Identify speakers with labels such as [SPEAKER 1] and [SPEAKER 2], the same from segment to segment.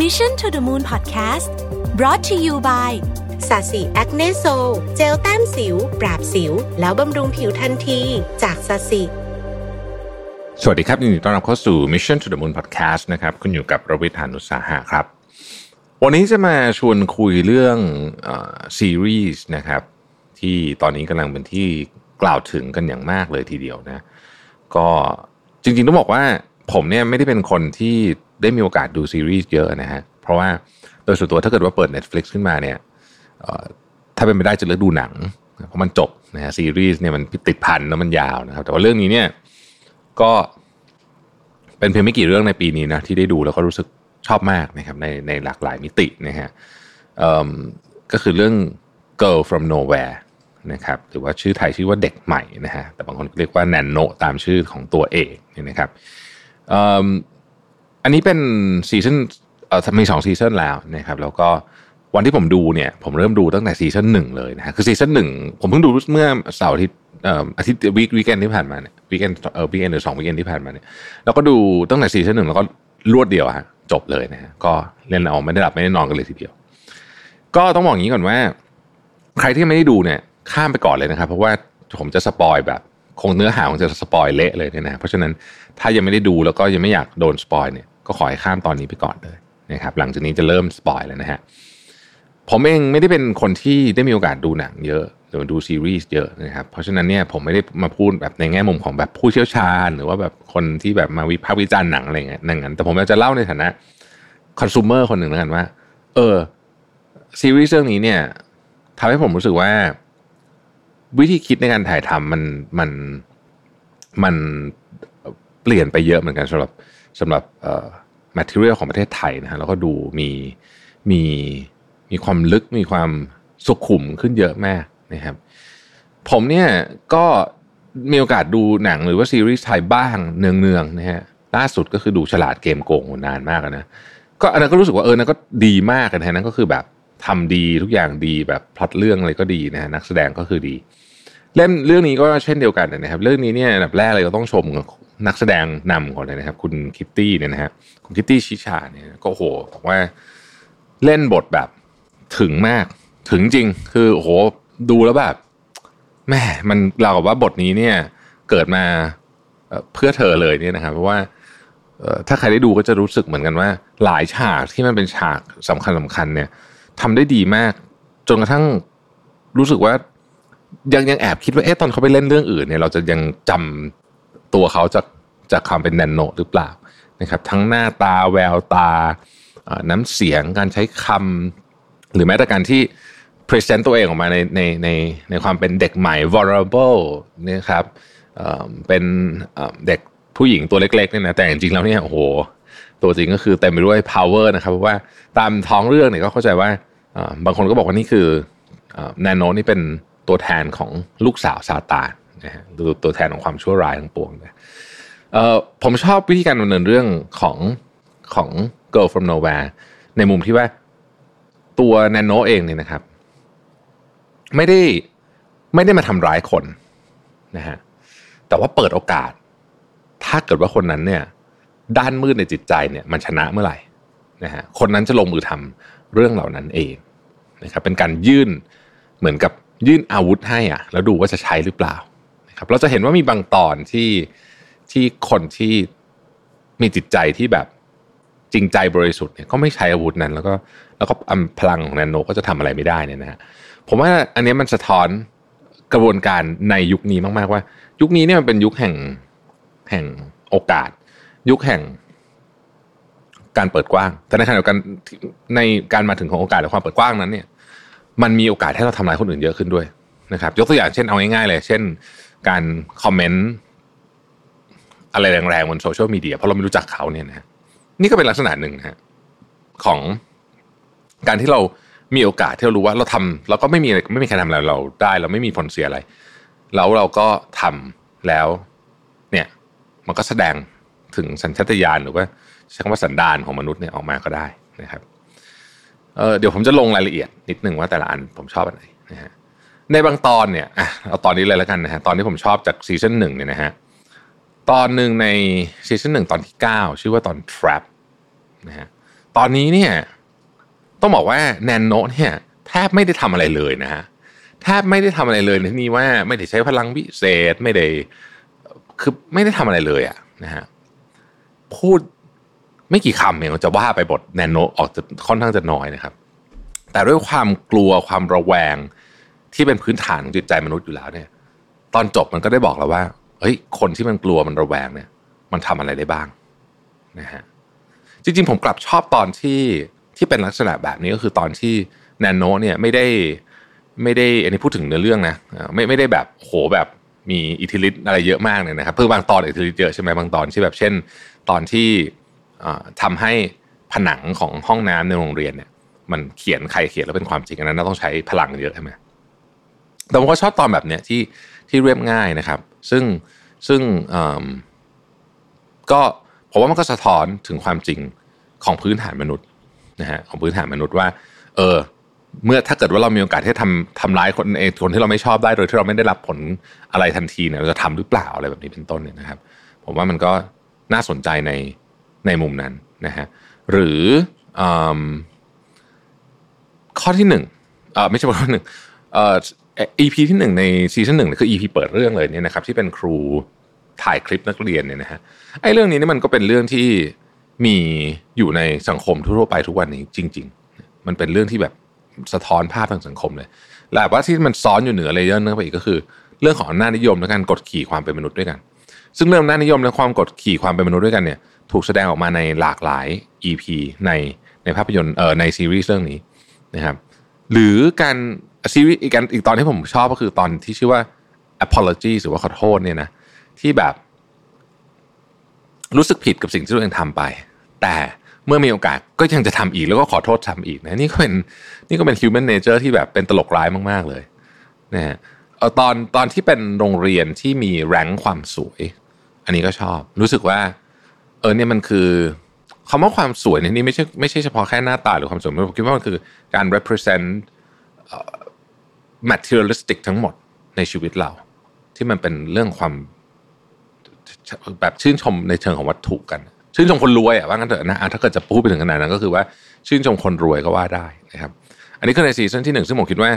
[SPEAKER 1] Mission to the Moon Podcast brought to you by
[SPEAKER 2] SASI Acne Sol เจลแต้มสิว ปราบสิว แล้วบำรุงผิวทันที จาก SASI ส
[SPEAKER 3] วัสดีครับยินดีต้อนรับเข้าสู่ Mission to the Moon Podcast นะครับ คุณอยู่กับรวิศ หาญอุตสาหะครับ วันนี้จะมาชวนคุยเรื่องซีรีส์นะครับ ที่ตอนนี้กำลังเป็นที่กล่าวถึงกันอย่างมากเลยทีเดียวนะ ก็จริงๆต้องบอกว่า ผมเนี่ยไม่ได้เป็นคนที่ได้มีโอกาสดูซีรีส์เยอะนะฮะเพราะว่าโดยส่วนตัวถ้าเกิดว่าเปิด Netflix ขึ้นมาเนี่ยถ้าเป็นไปได้จะเลือกดูหนัง เพราะมันจบนะฮะซีรีส์เนี่ยมันติดพันแล้วมันยาวนะครับ แต่ว่าเรื่องนี้เนี่ยก็เป็นเพียงไม่กี่เรื่องในปีนี้นะที่ได้ดูแล้วก็รู้สึกชอบมากนะครับในในหลากหลายมิตินะฮะก็คือเรื่อง Girl from Nowhere นะครับหรือว่าชื่อไทยชื่อว่าเด็กใหม่นะฮะแต่บางคนเรียกว่าแนนโนตามชื่อของตัวเองเนี่ยนะครับ อันนี้เป็นซีซั่นมีสองซีซั่นแล้วนะครับแล้วก็วันที่ผมดูเนี่ยผมเริ่มดูตั้งแต่ซีซั่นหนึ่งเลยนะคือซีซั่นหนึ่งผมเพิ่งดูเมื่อเสาร์อาทิตย์เอ่ออาทิตย์ week weekend ที่ผ่านมาเนี่ย weekend เอ่อ weekend หรือสอง weekend ที่ผ่านมาเนี่ยแล้วก็ดูตั้งแต่ซีซั่นหนึ่งแล้วก็รวดเดียวฮะจบเลยนะฮะก็เล่นเอาไม่ได้หลับไม่ได้นอนกันเลยทีเดียว ก็ต้องบอกอย่างนี้ก่อนว่า ใครที่ไม่ได้ดูเนี่ยข้ามไปก่อนเลยนะครับ เพราะว่าผมจะ spoil แบบ คงเนื้อหาของจะ spoil เละเลยเนี่ยนะเพราะฉะนั้นถ้ายังไม่ได้ดูแล้วก็ยังไม่อยากโดน spoil เนี่ยก็ขอให้ข้ามตอนนี้ไปก่อนเลยนะครับหลังจากนี้จะเริ่ม spoil แล้วนะฮะผมเองไม่ได้เป็นคนที่ได้มีโอกาสดูหนังเยอะหรือดูซีรีส์เยอะนะครับเพราะฉะนั้นเนี่ยผมไม่ได้มาพูดแบบในแง่มุมของแบบผู้เชี่ยวชาญ หรือว่าแบบคนที่แบบมาวิพากษ์วิจารณ์หนังอะไรเงี้ยนั่นงั้นแต่ผมจะเล่าในฐานะคอน sumer คนหนึ่งแล้วกันว่า เออซีรีส์เรื่องนี้เนี่ยทำให้ผมรู้สึกว่า วิธีคิดในการถ่ายทำมันมันมันเปลี่ยนไปเยอะเหมือนกันสำหรับสำหรับเอ่อ material ของประเทศไทยนะฮะแล้วก็ดูมีมีมีความลึกมีความสุขุมขึ้นเยอะมากนะครับ ผมเนี่ยก็มีโอกาสดูหนังหรือว่าซีรีส์ไทยบ้างเนืองๆนะฮะล่าสุดก็คือดูฉลาดเกมโกงนานมากนะก็อันนั้นก็รู้สึกว่าเออนั่นก็ดีมากนะฮะนั่นก็คือแบบทำดีทุกอย่างดีแบบพล็อตเรื่องอะไรก็ดีนะฮะนักแสดงก็คือดี เล่มเรื่องนี้ก็เช่นเดียวกันนะครับ เรื่องนี้เนี่ยอันดับแรกเลยก็ต้องชมนักแสดงนำก่อนเลยนะครับ คุณคิตตี้เนี่ยนะฮะคุณคิตตี้ชิชาเนี่ยก็โอ้โหบอกว่าเล่นบทแบบถึงมากถึงจริง คือโหดูแล้วแบบแม่มันเรากับว่าบทนี้เนี่ยเกิดมาเพื่อเธอเลยเนี่ยนะครับ เพราะว่าถ้าใครได้ดูก็จะรู้สึกเหมือนกันว่า หลายฉากที่มันเป็นฉากสำคัญสำคัญเนี่ยทำได้ดีมาก จนกระทั่งรู้สึกว่า ยังยังแอบคิดว่าเอ๊ะตอนเขาไปเล่นเรื่องอื่นเนี่ยเราจะยังจำตัวเขาจากจากความเป็นแนนโนหรือเปล่านะครับ ทั้งหน้าตาแววตาน้ำเสียงการใช้คำหรือแม้แต่การที่ present ตัวเองออกมาในในในในความเป็นเด็กใหม่ vulnerable นะครับเป็นเด็กผู้หญิงตัวเล็กๆเนี่ยนะแต่จริงๆแล้วเนี่ยโอ้โหตัวจริงก็คือเต็มไปด้วย power นะครับเพราะว่าตามท้องเรื่องเนี่ยก็เข้าใจว่าบางคนก็บอกว่านี่คือแนนโนนี่เป็น ตัวแทนของลูกสาวซาตานนะฮะตัวแทนของความชั่วร้ายทั้งปวงนะเอ่อผมชอบวิธีการดำเนินเรื่องของของ Girl from Nowhere ในมุมที่ว่าตัวแนโนเองเนี่ยนะครับ ไม่ได้ไม่ได้มาทำร้ายคนนะฮะแต่ว่าเปิดโอกาส ถ้าเกิดว่าคนนั้นเนี่ย ด้านมืดในจิตใจเนี่ย มันชนะเมื่อไหร่นะฮะคนนั้นจะลงมือทำเรื่องเหล่านั้นเองนะครับเป็นการยื่นเหมือนกับ ยื่นอาวุธให้อะ แล้วดูว่าจะใช้หรือเปล่านะครับ เราจะเห็นว่ามีบางตอนที่ที่คนที่มีจิตใจที่แบบจริงใจบริสุทธิ์เนี่ยก็ไม่ใช้อาวุธนั้น แล้วก็แล้วก็อำพลังของแนนโนก็จะทำอะไรไม่ได้เนี่ยนะฮะผมว่าอันนี้มันสะท้อนกระบวนการในยุคนี้มาก ๆ ว่า ยุคนี้เนี่ยมันเป็นยุคแห่งแห่งโอกาส ยุคแห่งการเปิดกว้างแต่ในขณะเดียวกันในการมาถึงของโอกาสและความเปิดกว้างนั้นเนี่ย มันมีโอกาสให้เราทำร้ายคนอื่นเยอะขึ้นด้วยนะครับ ยกตัวอย่างเช่นเอาง่ายๆเลย เช่น การคอมเมนต์อะไรแรงๆบนโซเชียลมีเดียเพราะเราไม่รู้จักเขาเนี่ยนะฮะนี่ก็เป็นลักษณะหนึ่งนะฮะของการที่เรามีโอกาสที่เรารู้ว่าเราทำเราก็ไม่มีอะไรไม่มีใครทำอะไรเราได้ เราไม่มีผลเสียอะไร แล้วเราก็ทำแล้ว เนี่ย มันก็แสดงถึงสัญชาตญาณหรือว่าใช้คำว่าสันดานของมนุษย์เนี่ยออกมาก็ได้นะครับ เออเดี๋ยวผมจะลงรายละเอียดนิดหนึ่งว่าแต่ละอันผมชอบอันไหนนะฮะในบางตอนเนี่ยอะเอาตอนนี้เลยแล้วกันนะฮะตอนที่ผมชอบจากซีซั่นหนึ่งเนี่ยนะฮะตอนหนึ่งในซีซั่นหนึ่งตอนที่เก้าชื่อว่าตอน trap นะฮะตอนนี้เนี่ยต้องบอกว่าแนนโนเนี่ยแทบไม่ได้ทำอะไรเลยนะฮะแทบไม่ได้ทำอะไรเลยในที่นี้ว่าไม่ได้ใช้พลังพิเศษไม่ได้คือไม่ได้ทำอะไรเลยอะนะฮะพูด ไม่กี่คำเองจะว่าไปบทแนโนออกจะค่อนข้างจะน้อยนะครับ แต่ด้วยความกลัวความระแวงที่เป็นพื้นฐานของจิตใจมนุษย์อยู่แล้วเนี่ย ตอนจบมันก็ได้บอกแล้วว่าเฮ้ยคนที่มันกลัวมันระแวงเนี่ย มันทำอะไรได้บ้างนะฮะจริงๆ ผมกลับชอบตอนที่ที่เป็นลักษณะแบบนี้ก็คือตอนที่แนโนเนี่ยไม่ได้ไม่ได้อันนี้พูดถึงเนื้อเรื่องนะไม่ไม่ได้แบบโหแบบมีอิทธิฤทธิ์อะไรเยอะมากเนี่ยนะครับเพิ่งบางตอนอิทธิฤทธิ์เยอะใช่ไหมบางตอนที่แบบเช่น ตอนที่ ทำให้ผนังของห้องน้ำในโรงเรียนเนี่ย มันเขียนใครเขียนแล้วเป็นความจริงอันนั้น ต้องใช้พลังเยอะใช่ไหมแต่ผมก็ชอบตอนแบบเนี้ยที่ที่เรียบง่ายนะครับ ซึ่งซึ่งก็ผมว่ามันก็สะท้อนถึงความจริงของพื้นฐานมนุษย์นะฮะของพื้นฐานมนุษย์ว่า เออเมื่อถ้าเกิดว่าเรามีโอกาสที่ทำทำร้ายคนเองคนที่เราไม่ชอบได้โดยที่เราไม่ได้รับผลอะไรทันทีเนี่ยเราจะทำหรือเปล่าอะไรแบบนี้เป็นต้นเนี่ยนะครับ ผมว่ามันก็น่าสนใจใน ในมุมนั้นนะฮะหรือข้อที่หนึ่งไม่ใช่ข้อหนึ่งอ่อ EP ที่หนึ่งในซีซั่นหนึ่งคือ EP เปิดเรื่องเลยเนี่ยนะครับที่เป็นครูถ่ายคลิปนักเรียนเนี่ยนะฮะไอ้เรื่องนี้นี่มันก็เป็นเรื่องที่มีอยู่ในสังคมทั่วไปทุกวันนี้จริง ๆ มันเป็นเรื่องที่แบบสะท้อนภาพทางสังคมเลยและว่าที่มันซ้อนอยู่เหนือเลเยอะนึงไปอีกก็คือ เรื่องของอำนาจนิยมและการกดขี่ความเป็นมนุษย์ด้วยกัน ซึ่งเรื่องอำนาจนิยมและความกดขี่ความเป็นมนุษย์ด้วยกันเนี่ย ถูกแสดงออกมาในหลากหลาย EP ในในภาพยนตร์เอ่อในซีรีส์เรื่องนี้นะครับหรือการซีรีส์อีกอีกตอนที่ผมชอบก็คือตอนที่ชื่อว่า apology หรือว่าขอโทษเนี่ยนะที่แบบรู้สึกผิดกับสิ่งที่ตัวเองทำไป แต่เมื่อมีโอกาสก็ยังจะทำอีกแล้วก็ขอโทษทำอีกนะนี่ก็เป็นนี่ก็เป็น human nature ที่แบบเป็นตลกร้ายมาก ๆ เลยนะฮะตอนตอนที่เป็นโรงเรียนที่มีแรงความสวย อันนี้ก็ชอบ รู้สึกว่า เออเนี่ยมันคือคำว่าความสวยในนี้ไม่ใช่ไม่ใช่เฉพาะแค่หน้าตาหรือความสวยผมคิดว่ามันคือการ represent materialistic ทั้งหมดในชีวิตเรา ที่มันเป็นเรื่องความแบบชื่นชมในเชิงของวัตถุกัน ชื่นชมคนรวยอะว่างั้นเถอะนะถ้าเกิดจะพูดไปถึงขนาดนั้นก็คือว่าชื่นชมคนรวยก็ว่าได้นะครับ อันนี้คือในซีซั่นที่หนึ่งซึ่งผมคิดว่า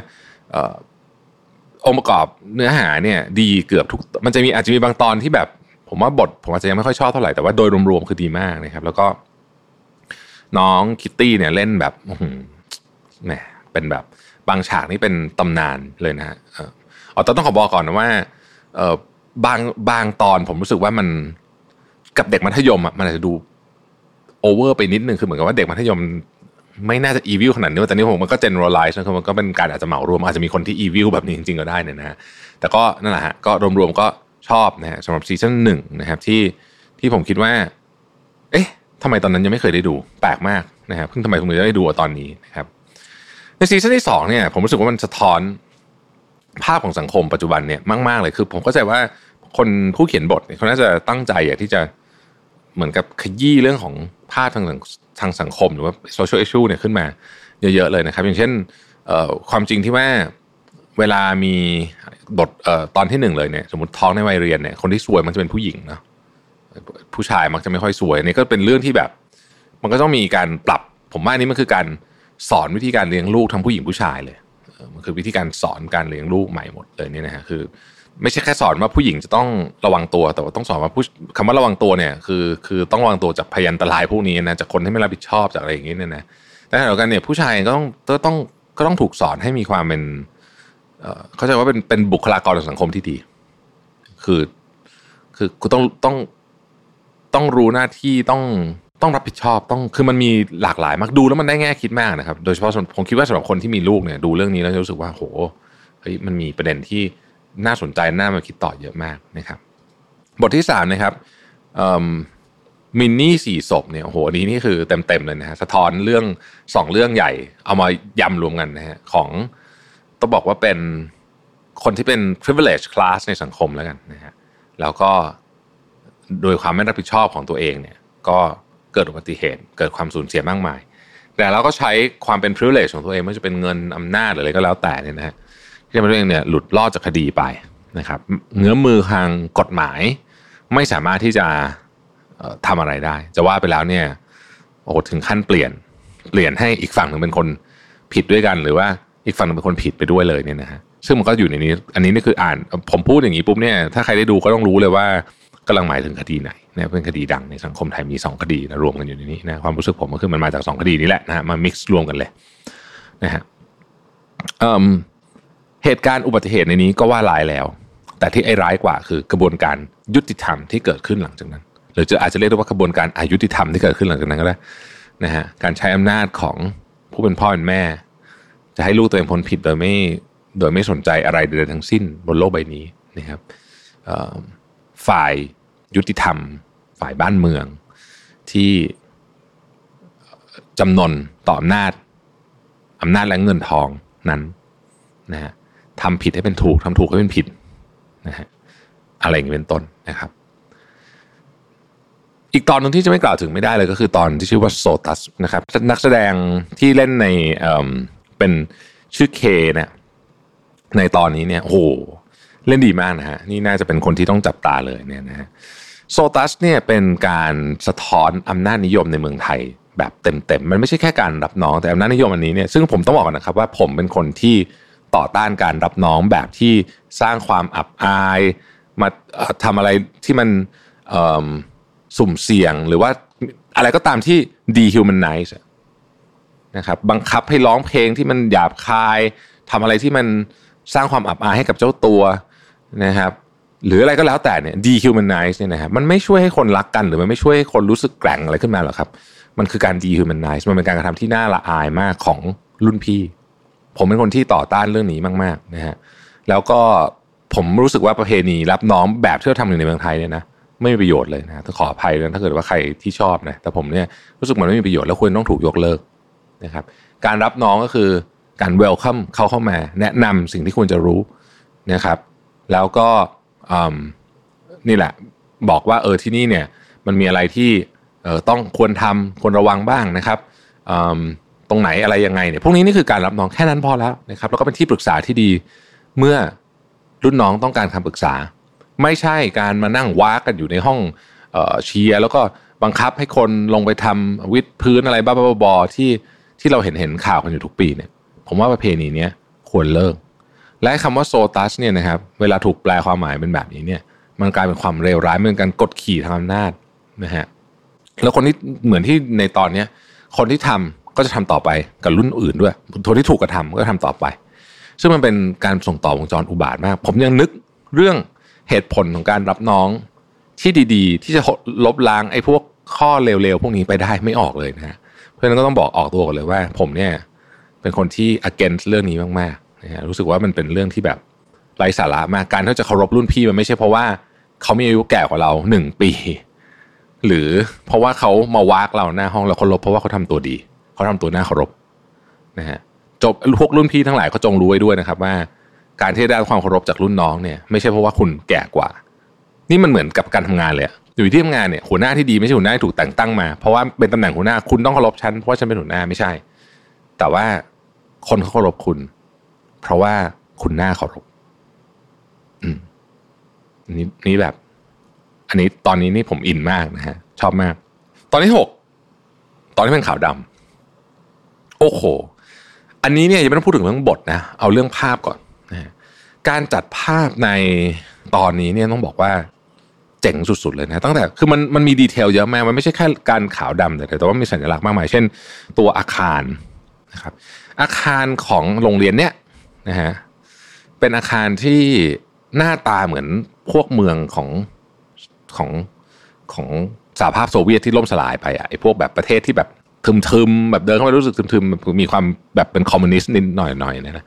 [SPEAKER 3] องค์ประกอบเนื้อหาเนี่ย ดีเกือบทุก มันจะมีอาจจะมีบางตอนที่แบบ ผมว่าบทผมอาจจะยังไม่ค่อยชอบเท่าไหร่แต่ว่าโดยรวมๆคือดีมากนะครับ แล้วก็น้องคิตตี้เนี่ยเล่นแบบแหมเป็นแบบบางฉากนี่เป็นตำนานเลยนะฮะอ๋อแต่ต้องขอบอกก่อนนะว่าบางบางตอนผมรู้สึกว่ามันกับเด็กมัธยมอะมันอาจจะดูโอเวอร์ไปนิดนึงคือเหมือนกับว่าเด็กมัธยม ไม่น่าจะอีวิลขนาดนี้แต่นี้ผมมันก็เจน e r a l i z e นะครับมันก็เป็นการอาจจะเหมารวมอาจจะมีคนที่อีวิลแบบนี้จริงๆก็ได้เนี่ยนะแต่ก็นั่นแหละฮะก็รวมๆก็ ชอบนะฮะสำหรับซีซั่นหนึ่งนะครับที่ที่ผมคิดว่า เอ๊ะทำไมตอนนั้นยังไม่เคยได้ดูแปลกมากนะครับเพิ่งทำไมผมถึงได้ดูตอนนี้นะครับในซีซั่นที่สองเนี่ยผมรู้สึกว่ามันสะท้อนภาพของสังคมปัจจุบันเนี่ยมาก ๆ เลยคือ ผมเข้าใจว่าคนผู้เขียนบทเขาน่าจะตั้งใจอยากที่จะเหมือนกับขยี้เรื่องของภาพทางทางสังคม หรือว่าโซเชียลอิชชูเนี่ยขึ้นมาเยอะ ๆ เลยนะครับ อย่างเช่นความจริงที่ว่า เวลามีบทตอนที่หนึ่งเลยเนี่ยสมมติท้องในวัยเรียนเนี่ยคนที่สวยมันจะเป็นผู้หญิงเนาะผู้ชายมักจะไม่ค่อยสวยนี่ก็เป็นเรื่องที่แบบ มันก็ต้องมีการปรับ ผมว่านี้มันคือการสอนวิธีการเลี้ยงลูกทั้งผู้หญิงผู้ชายเลยมันคือวิธีการสอนการเลี้ยงลูกใหม่หมดเลยนี่นะฮะคือ ไม่ใช่แค่สอนว่าผู้หญิงจะต้องระวังตัว แต่ว่าต้องสอนว่าผู้คำว่าระวังตัวเนี่ยคือคือต้องระวังตัวจากพยันตรายพวกนี้นะจากคนที่ไม่รับผิดชอบจากอะไรอย่างนี้เนี่ยนะแต่เดียวกันเนี่ยผู้ชายก็ต้องก็ต้องก็ต้องถูกสอนให้มีความเป็น เข้าใจว่าเป็นเป็นบุคลากรของสังคมที่ดี คือ คือกูต้องต้องต้องรู้หน้าที่ต้องต้องรับผิดชอบต้องคือมันมีหลากหลายมากดูแล้วมันได้แง่คิดมากนะครับ โดยเฉพาะผมคิดว่าสำหรับคนที่มีลูกเนี่ยดูเรื่องนี้แล้วจะรู้สึกว่าโหเฮ้ยมันมีประเด็นที่น่าสนใจน่ามาคิดต่อเยอะมากนะครับ บทที่สามนะครับมินนี่สี่ศพเนี่ยโหอันนี้นี่คือเต็มๆเลยนะฮะสะท้อนเรื่องสองเรื่องใหญ่เอามายำรวมกันนะฮะของ ต้องบอกว่าเป็นคนที่เป็น privilege class ในสังคมแล้วกันนะฮะแล้วก็โดยความไม่รับผิดชอบของตัวเองเนี่ยก็เกิดอุบัติเหตุ เกิดความสูญเสียมากมาย แต่เราก็ใช้ความเป็น privilege ของตัวเองไม่ว่าจะเป็นเงินอำนาจหรืออะไรก็แล้วแต่เนี่ยนะฮะที่ทำให้ตัวเองเนี่ยหลุดรอดจากคดีไปนะครับเงื้อมือทางกฎหมาย ไม่สามารถที่จะทำอะไรได้ จะว่าไปแล้วเนี่ยโอ้ถึงขั้นเปลี่ยนเปลี่ยนให้อีกฝั่งหนึ่งเป็นคนผิดด้วยกัน หรือว่า อีกฝั่งหนึ่งเป็นคนผิดไปด้วยเลยเนี่ยนะฮะซึ่งมันก็อยู่ในนี้ อันนี้นี่คืออ่านผมพูดอย่างนี้ปุ๊บเนี่ยถ้าใครได้ดูก็ต้องรู้เลยว่ากำลังหมายถึงคดีไหนนะเป็นคดีดังในสังคมไทยมีสองคดีนะรวมกันอยู่ในนี้นะความรู้สึกผมก็คือมันมาจากสองคดีนี้แหละนะฮะมา mix รวมกันเลยนะฮะเหตุการณ์อุบัติเหตุในนี้ก็ว่าร้ายแล้ว แต่ที่ไอ้ร้ายกว่าคือกระบวนการยุติธรรมที่เกิดขึ้นหลังจากนั้น หรือจะอาจจะเรียกได้ว่ากระบวนการอายุติธรรมที่เกิดขึ้นหลังจากนั้นก็ได้นะฮะการใช้อำนาจของผู้เป็นพ่อเป็นแม่ จะให้ลูกตัวเองพ้นผิดโดยไม่โดยไม่สนใจอะไรใดๆทั้งสิ้นบนโลกใบนี้นะครับฝ่ายยุติธรรม ฝ่ายบ้านเมือง ที่จำนนต่ออำนาจอำนาจและเงินทองนั้นนะฮะทำผิดให้เป็นถูกทำถูกให้เป็นผิดนะฮะอะไรอย่างนี้เป็นต้นนะครับ อีกตอนหนึ่งที่จะไม่กล่าวถึงไม่ได้เลยก็คือตอนที่ชื่อว่าโซตัสนะครับนักแสดงที่เล่นใน เป็นชื่อเคเนี่ยในตอนนี้เนี่ยโอ้โหเล่นดีมากนะฮะนี่น่าจะเป็นคนที่ต้องจับตาเลยเนี่ยนะฮะโซตัสเนี่ยเป็นการสะท้อนอำนาจนิยมในเมืองไทยแบบเต็มๆ มันไม่ใช่แค่การรับน้องแต่อำนาจนิยมอันนี้เนี่ยซึ่งผมต้องบอกก่อนนะครับว่าผมเป็นคนที่ต่อต้านการรับน้องแบบที่สร้างความอับอายมาทำอะไรที่มันสุ่มเสี่ยงหรือว่าอะไรก็ตามที่ dehumanize น นะครับบังคับให้ร้องเพลงที่มันหยาบคายทำอะไรที่มันสร้างความอับอายให้กับเจ้าตัวนะครับหรืออะไรก็แล้วแต่เนี่ย dehumanize เนี่ยนะครับมันไม่ช่วยให้คนรักกันหรือมันไม่ช่วยให้คนรู้สึกแกร่งอะไรขึ้นมาหรอกครับ มันคือการ dehumanize มันเป็นการกระทำที่น่าละอายมากของรุ่นพี่ ผมเป็นคนที่ต่อต้านเรื่องนี้มากๆนะฮะแล้วก็ผมรู้สึกว่าประเพณีรับน้องแบบที่เราทำอยู่ในเมืองไทยเนี่ยนะไม่มีประโยชน์เลยนะต้องขออภัยเลยถ้าเกิดว่าใครที่ชอบนะแต่ผมเนี่ยรู้สึกมันไม่มีประโยชน์แล้วควรต้องถูกยกเลิก นะครับการรับน้องก็คือการเวลคัมเขาเข้ามา แนะนำสิ่งที่ควรจะรู้นะครับ แล้วก็นี่แหละบอกว่าเออที่นี่เนี่ยมันมีอะไรที่เออต้องควรทำควรระวังบ้างนะครับตรงไหนอะไรยังไงเนี่ยพวกนี้นี่คือการรับน้องแค่นั้นพอแล้วนะครับ แล้วก็เป็นที่ปรึกษาที่ดีเมื่อรุ่นน้องต้องการคำปรึกษา ไม่ใช่การมานั่งว้ากันอยู่ในห้องเชียร์แล้วก็บังคับให้คนลงไปทำวิดพื้นอะไรบ้าๆบอๆที่ ที่เราเห็นเห็นข่าวกันอยู่ทุกปีเนี่ย ผมว่าประเพณีนี้ควรเลิก และคำว่าโซตัสเนี่ยนะครับ เวลาถูกแปลความหมายเป็นแบบนี้เนี่ย มันกลายเป็นความเลวร้ายเป็นการกดขี่ทางอำนาจนะฮะแล้วคนที่เหมือนที่ในตอนเนี้ยคนที่ทำก็จะทำต่อไปกับรุ่นอื่นด้วยคนที่ถูกกระทำก็ทำต่อไป ซึ่งมันเป็นการส่งต่อวงจรอุบาทมาก ผมยังนึกเรื่องเหตุผลของการรับน้องที่ดีๆ ที่จะลบล้างไอ้พวกข้อเลวๆพวกนี้ไปได้ไม่ออกเลยนะฮะ ราะนั้นก็ต้องบอกออกตัวกันเลยว่า ผมเนี่ย เป็นคนที่ against เรื่องนี้มากๆนะฮะรู้สึกว่ามันเป็นเรื่องที่แบบไร้สาระมากการที่จะเคารพรุ่นพี่มันไม่ใช่เพราะว่าเขามีอายุแก่กว่าเราหนึ่งปี หรือเพราะว่าเขามาวากเราหน้าห้องเราเคารพเพราะว่าเขาทำตัวดีเขาทำตัวน่าเคารพนะฮะจบพวกรุ่นพี่ทั้งหลายก็จงรู้ไว้ด้วยนะครับว่า การที่ได้ความเคารพจากรุ่นน้องเนี่ย ไม่ใช่เพราะว่าคุณแก่กว่า นี่มันเหมือนกับการทำงานเลย อยู่ที่ทำงานเนี่ยหัวหน้าที่ดีไม่ใช่หัวหน้าที่ถูกแต่งตั้งมา เพราะว่าเป็นตำแหน่งหัวหน้าคุณต้องเคารพฉันเพราะฉันเป็นหัวหน้าไม่ใช่ แต่ว่าคนเขาเคารพคุณ เพราะว่าคุณหน้าเคารพอืมนี่นี่แบบ อันนี้ตอนนี้นี่ผมอินมากนะฮะ ชอบมาก ตอนที่หกตอนที่เป็นขาวดำโอ้โห อันนี้เนี่ยยังไม่ต้องพูดถึงเรื่องบทนะ เอาเรื่องภาพก่อนนะการจัดภาพในตอนนี้เนี่ยต้องบอกว่า จ๋งสุดๆเลยนะตั้งแต่คือมันมันมีดีเทลเยอะมากมันไม่ใช่แค่การขาวดำแต่แต่ว่ามีสัญลักษณ์มากมายเช่น ตัวอาคารนะครับ อาคารของโรงเรียนเนี้ยนะฮะเป็นอาคารที่หน้าตาเหมือนพวกเมืองของของของสหภาพโซเวียตที่ล่มสลายไปอะไอ้พวกแบบประเทศที่แบบทึมๆแบบเดินเข้าไปรู้สึกทึมๆมีความแบบเป็นคอมมิวนิสต์นิดหน่อยๆนะ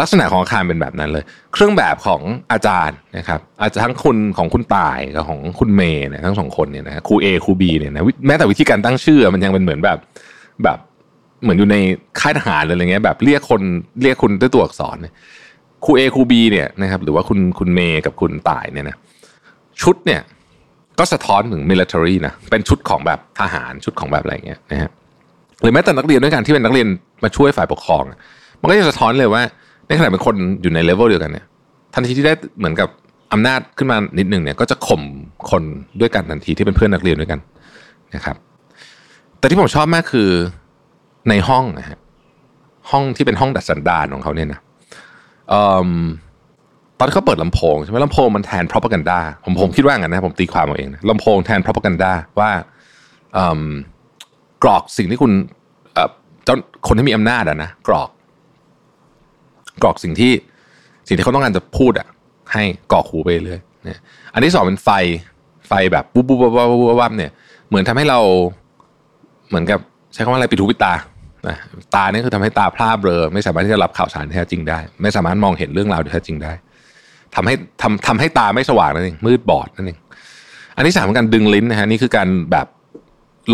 [SPEAKER 3] ลักษณะของอาคารเป็นแบบนั้นเลย เครื่องแบบของอาจารย์นะครับ อาจจะทั้งคุณของคุณตายกับของคุณเมย์นี่ยทั้งสองคนเนี่ยนะครูเอครูบีเนี่ยนะแม้แต่วิธีการตั้งชื่อมันยังเป็นเหมือนแบบแบบเหมือนอยู่ในค่ายทหารอะไรเงี้ยแบบเรียกคนเรียกคุณด้วยตัวอักษรครู A ครู B เนี่ยนะครับหรือว่าคุณคุณเมย์กับคุณตายเนี่ยนะชุดเนี่ยก็สะท้อนถึง military นะเป็นชุดของแบบทหารชุดของแบบอะไรเงี้ยนะฮะหรือแม้แต่นักเรียนด้วยกันที่เป็นนักเรียนมาช่วยฝ่ายปกครอง มันก็จะสะท้อนเลยว่า ในขณะเป็นคนอยู่ในเลเวลเดียวกันเนี่ยทันทีที่ได้เหมือนกับอำนาจขึ้นมานิดหนึ่งเนี่ยก็จะข่มคนด้วยกันทันทีที่เป็นเพื่อนนักเรียนด้วยกันนะครับ แต่ที่ผมชอบมากคือในห้องนะฮะห้องที่เป็นห้องดัดสันดานของเขาเนี่ยนะตอนที่เขาเปิดลำโพงใช่ไหมลำโพงมันแทน propaganda ผมผมคิดว่างั้นนะผมตีความเอาเองนะลำโพงแทน propaganda ว่ากรอกสิ่งที่คุณเจ้าคนที่มีอำนาจอะนะกรอก กรอกสิ่งที่สิ่งที่เขาต้องการจะพูดอะ ให้กรอกหูไปเรื่อยเนี่ยอันที่สองเป็นไฟไฟแบบปุ๊บปุ๊บปุ๊บปุ๊บปุ๊บเนี่ย เหมือนทำให้เราเหมือนกับใช้คำว่าอะไรปิดหูปิดตานะตาเนี่ยคือทำให้ตาพร่าเบลอไม่สามารถที่จะรับข่าวสารแท้จริงได้ ไม่สามารถมองเห็นเรื่องราวแท้จริงได้ทำให้ทำทำให้ตาไม่สว่างนั่นเองมืดบอดนั่นเองอันที่สามเป็นการดึงลิ้นนะฮะนี่คือการแบบ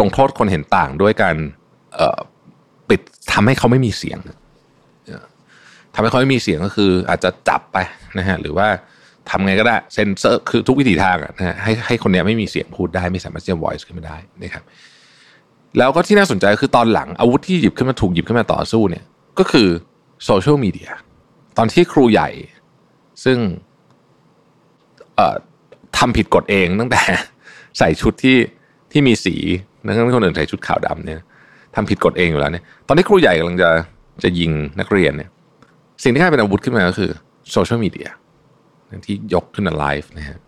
[SPEAKER 3] ลงโทษคนเห็นต่างด้วยการเอ่อปิดทำให้เขาไม่มีเสียง ทำให้เขาไม่มีเสียงก็คืออาจจะจับไปนะฮะหรือว่าทำไงก็ได้เซนเซอร์คือทุกวิธีทางนะฮะให้ให้คนนี้ไม่มีเสียงพูดได้ไม่สามารถจะ voice ขึ้นมาได้นะครับแล้วก็ที่น่าสนใจคือตอนหลังอาวุธที่หยิบขึ้นมาถูกหยิบขึ้นมาต่อสู้เนี่ยก็คือโซเชียลมีเดียตอนที่ครูใหญ่ ซึ่งทำผิดกฎเองตั้งแต่ใส่ชุดที่ที่มีสีนักเรียนคนอื่นใส่ชุดขาวดำเนี่ยทำผิดกฎเองอยู่แล้วเนี่ยตอนที่ครูใหญ่กำลังจะจะยิงนักเรียนเนี่ย สิ่งที่กลายเป็นอาวุธขึ้นมาก็คือโซเชียลมีเดียที่ยกขึ้นมาไลฟ์นะฮะ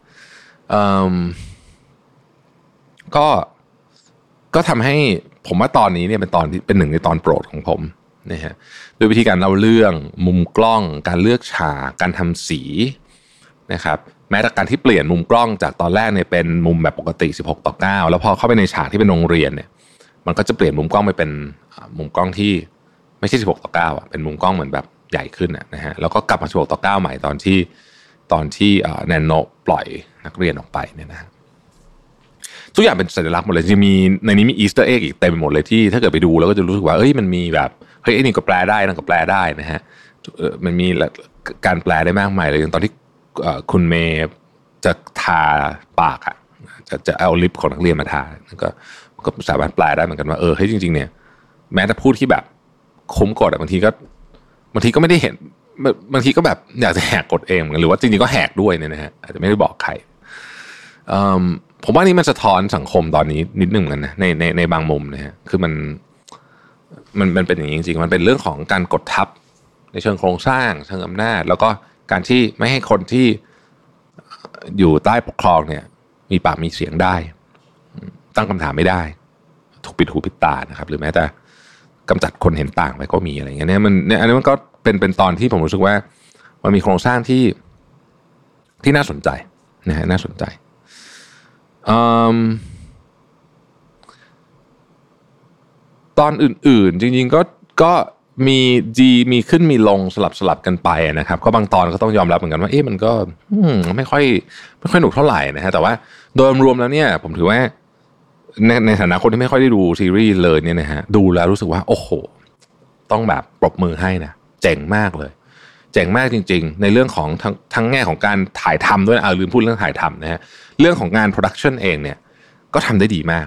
[SPEAKER 3] ก็ก็ทำให้ผมว่าตอนนี้เนี่ยเป็นตอนที่เป็นหนึ่งในตอนโปรดของผมนะฮะโดยวิธีการเล่าเรื่องมุมกล้อง การเลือกฉากการทำสีนะครับแม้แต่การที่เปลี่ยนมุมกล้องจากตอนแรกเนี่ยเป็นมุมแบบปกติ 16 ต่อ 9 แล้วพอเข้าไปในฉากที่เป็นโรงเรียนเนี่ย มันก็จะเปลี่ยนมุมกล้องไปเป็นมุมกล้องที่ไม่ใช่ 16 ต่อ 9อะเป็นมุมกล้องเหมือนแบบ ใหญ่ขึ้นนะฮะแล้วก็กลับมา16ต่อ9ใหม่ตอนที่ตอนที่แนนโนปล่อยนักเรียนออกไปเนี่ยนะทุกอย่างเป็นสัญลักษณ์หมดเลยจะมีในนี้มี Easter egg อีกเต็มไปหมดเลยที่ถ้าเกิดไปดูแล้วก็จะรู้สึกว่าเอ้ยมันมีแบบเฮ้ยไอ้นี่ก็แปลได้นั่นก็แปลได้นะฮะมันมีการแปลได้มากมายเลยอย่างตอนที่คุณเมย์จะทาปากอะจะจะเอาลิปของนักเรียนมาทาก็ก็สามารถแปลได้เหมือนกันว่าเออเฮ้ยจริง ๆ เนี่ย แม้แต่พูดที่แบบคุ้มกดบางทีก็ บางทีก็ไม่ได้เห็นบางทีก็แบบอยากจะแหกกฎเองหรือว่าจริงๆก็แหกด้วยเนี่ยนะฮะอาจจะไม่ได้บอกใครผมว่านี่มันสะท้อนสังคมตอนนี้นิดหนึ่งกันนะในในในบางมุมนะฮะคือมันมันมันเป็นอย่างนี้จริงๆมันเป็นเรื่องของการกดทับในเชิงโครงสร้างเชิงอำนาจ แล้วก็การที่ไม่ให้คนที่อยู่ใต้ปกครองเนี่ย มีปากมีเสียงได้ ตั้งคำถามไม่ได้ ถูกปิดหูปิดตานะครับ หรือแม้แต่ กำจัดคนเห็นต่างไปก็มีอะไรเงี้ยเนี่ยมันเนี่ยอันนี้มันก็เป็นเป็นตอนที่ผมรู้สึกว่า มันมีโครงสร้างที่ที่น่าสนใจนะฮะน่าสนใจตอนอื่นๆ จริงๆก็ก็มีดีมีขึ้นมีลงสลับสลับกันไปนะครับ ก็บางตอนก็ต้องยอมรับเหมือนกันว่าเอ๊ะมันก็ไม่ค่อยไม่ค่อยหนุกเท่าไหร่นะฮะแต่ว่าโดยรวมแล้วเนี่ย ผมถือว่า ในในฐานะคนที่ไม่ค่อยได้ดูซีรีส์เลยเนี่ยนะฮะดูแล้วรู้สึกว่า โอ้โห ต้องแบบปรบมือให้นะเจ๋งมากเลย เจ๋งมากจริง ๆ ในเรื่องของทั้งทั้งแง่ของการถ่ายทำด้วยอ่าลืมพูดเรื่องถ่ายทำนะฮะเรื่องของงาน production เองเนี่ย ก็ทำได้ดีมาก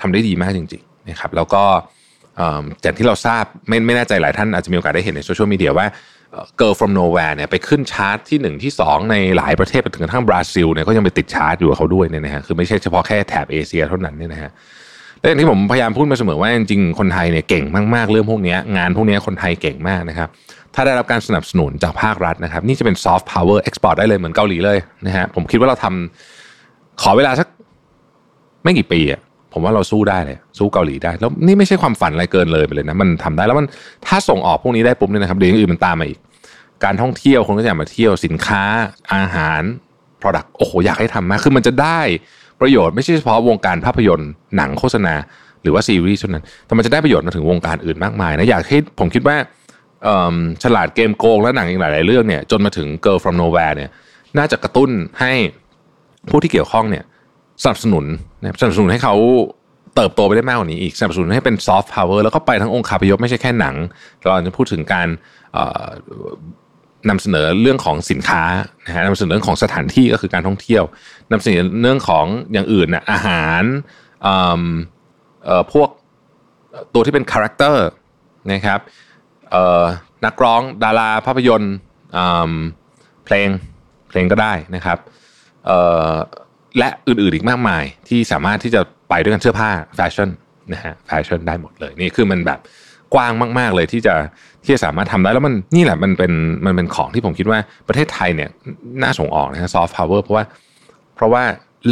[SPEAKER 3] ทำได้ดีมากจริงๆนะครับแล้วก็จากที่เราทราบไม่ไม่แน่ใจหลายท่านอาจจะมีโอกาสได้เห็นในโซเชียลมีเดียว่า Girl from Nowhere เนี่ยไปขึ้นชาร์ตที่ 1 ที่ 2 ในหลายประเทศไปถึงกระทั่งบราซิลเนี่ยก็ยังไปติดชาร์ตอยู่กับเขาด้วยเนี่ยนะฮะคือไม่ใช่เฉพาะแค่แถบเอเชียเท่านั้นเนี่ยนะฮะและอย่างที่ผมพยายามพูดมาเสมอว่าจริงๆคนไทยเนี่ยเก่งมากๆเรื่องพวกนี้งานพวกนี้คนไทยเก่งมากนะครับถ้าได้รับการสนับสนุนจากภาครัฐนะครับ นี่จะเป็น soft power export ได้เลยเหมือนเกาหลีเลยนะฮะผมคิดว่าเราทำขอเวลาสักไม่กี่ปีอะ ผมว่าเราสู้ได้เลยสู้เกาหลีได้ แล้วนี่ไม่ใช่ความฝันอะไรเกินเลยไปเลยนะมันทำได้แล้วมันถ้าส่งออกพวกนี้ได้ปุ๊บเนี่ยนะครับเดี๋ยวอื่นมันตามมาอีก การท่องเที่ยวคนก็อยากมาเที่ยวสินค้าอาหาร Product โอ้โหอยากให้ทำมากคือมันจะได้ประโยชน์ไม่ใช่เฉพาะวงการภาพยนตร์หนังโฆษณา หรือว่าซีรีส์เท่านั้นแต่มันจะได้ประโยชน์มาถึงวงการอื่นมากมายนะอยากให้ผมคิดว่าฉลาดเกมโกงและหนังอีกหลาย ๆ เรื่องเนี่ยจนมาถึง Girl from Nowhere เนี่ยน่าจะกระตุ้นให้ผู้ที่เกี่ยวข้องเนี่ย สนับสนุนนะสนับสนุนให้เขาเติบโตไปได้มากกว่านี้อีกสนับสนุนให้เป็นซอฟต์พาวเวอร์แล้วก็ไปทั้งองค์คาพยพไม่ใช่แค่หนัง เราจะพูดถึงการนำเสนอเรื่องของสินค้านะฮะนำเสนอเรื่องของสถานที่ก็คือการท่องเที่ยวนำเสนอเรื่องของอย่างอื่นนะอาหารพวกตัวที่เป็น character นะครับนักร้องดาราภาพยนตร์เพลงเพลงก็ได้นะครับ และอื่นๆอีกมากมายที่สามารถที่จะไปด้วยกันเสื้อผ้าแฟชั่นนะฮะแฟชั่นได้หมดเลยนี่คือมันแบบกว้างมาก ๆ เลยที่จะที่จะสามารถทำได้แล้วมันนี่แหละมันเป็นมันเป็นของที่ผมคิดว่าประเทศไทยเนี่ยน่าส่งออกนะฮะ soft power เพราะว่า เพราะว่า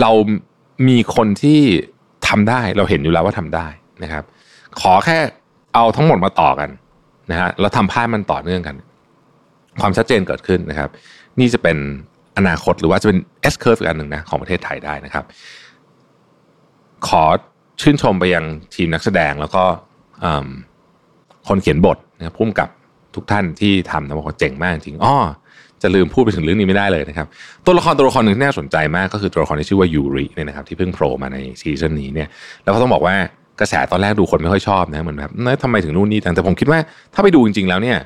[SPEAKER 3] เรามีคนที่ทำได้เราเห็นอยู่แล้วว่าทำได้นะครับ ขอแค่เอาทั้งหมดมาต่อกันนะฮะแล้วทำภาพมันต่อเนื่องกัน ความชัดเจนเกิดขึ้นนะครับ นี่จะเป็น อนาคตหรือว่าจะเป็น S curve อีกอันหนึ่งนะของประเทศไทยได้นะครับ ขอชื่นชมไปยังทีมนักแสดงแล้วก็คนเขียนบทนะครับพุ่มกับทุกท่านที่ทำนะบอกว่าเจ๋งมากจริงอ้อจะลืมพูดไปถึงเรื่องนี้ไม่ได้เลยนะครับ ตัวละครตัวละครหนึ่งที่น่าสนใจมากก็คือตัวละครที่ชื่อว่ายูริเนี่ยนะครับที่เพิ่งโผล่มาในซีซั่นนี้เนี่ยแล้วก็ต้องบอกว่ากระแสตอนแรกดูคนไม่ค่อยชอบนะเหมือนแบบนทำไมถึงนู่นนี่แต่ผมคิดว่าถ้าไปดูจริงๆแล้วเนี่ย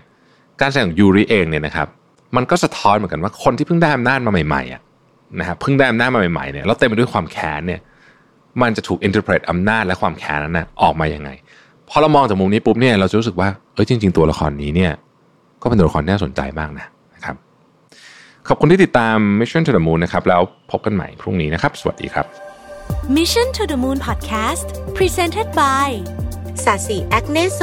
[SPEAKER 3] การแสดงของยูริเองเนี่ยนะครับ มันก็สะท้อนเหมือนกันว่าคนที่เพิ่งได้อำนาจมาใหม่ๆอะนะครับเพิ่งได้อำนาจมาใหม่ๆเนี่ยแล้วเต็มไปด้วยความแค้นเนี่ยมันจะถูกอินเทอร์เพรตอำนาจและความแค้นนั้นนะออกมายังไงพอเรามองจากมุมนี้ปุ๊บเนี่ยเราจะรู้สึกว่าเออจริง ๆ ตัวละครนี้เนี่ยก็เป็นตัวละครที่น่าสนใจมากนะนะครับขอบคุณที่ติดตาม Mission to the Moon นะครับแล้วพบกันใหม่พรุ่งนี้นะครับ สวัสดีครับ
[SPEAKER 1] Mission to the Moon Podcast Presented by
[SPEAKER 2] สาสีแอคเนโซ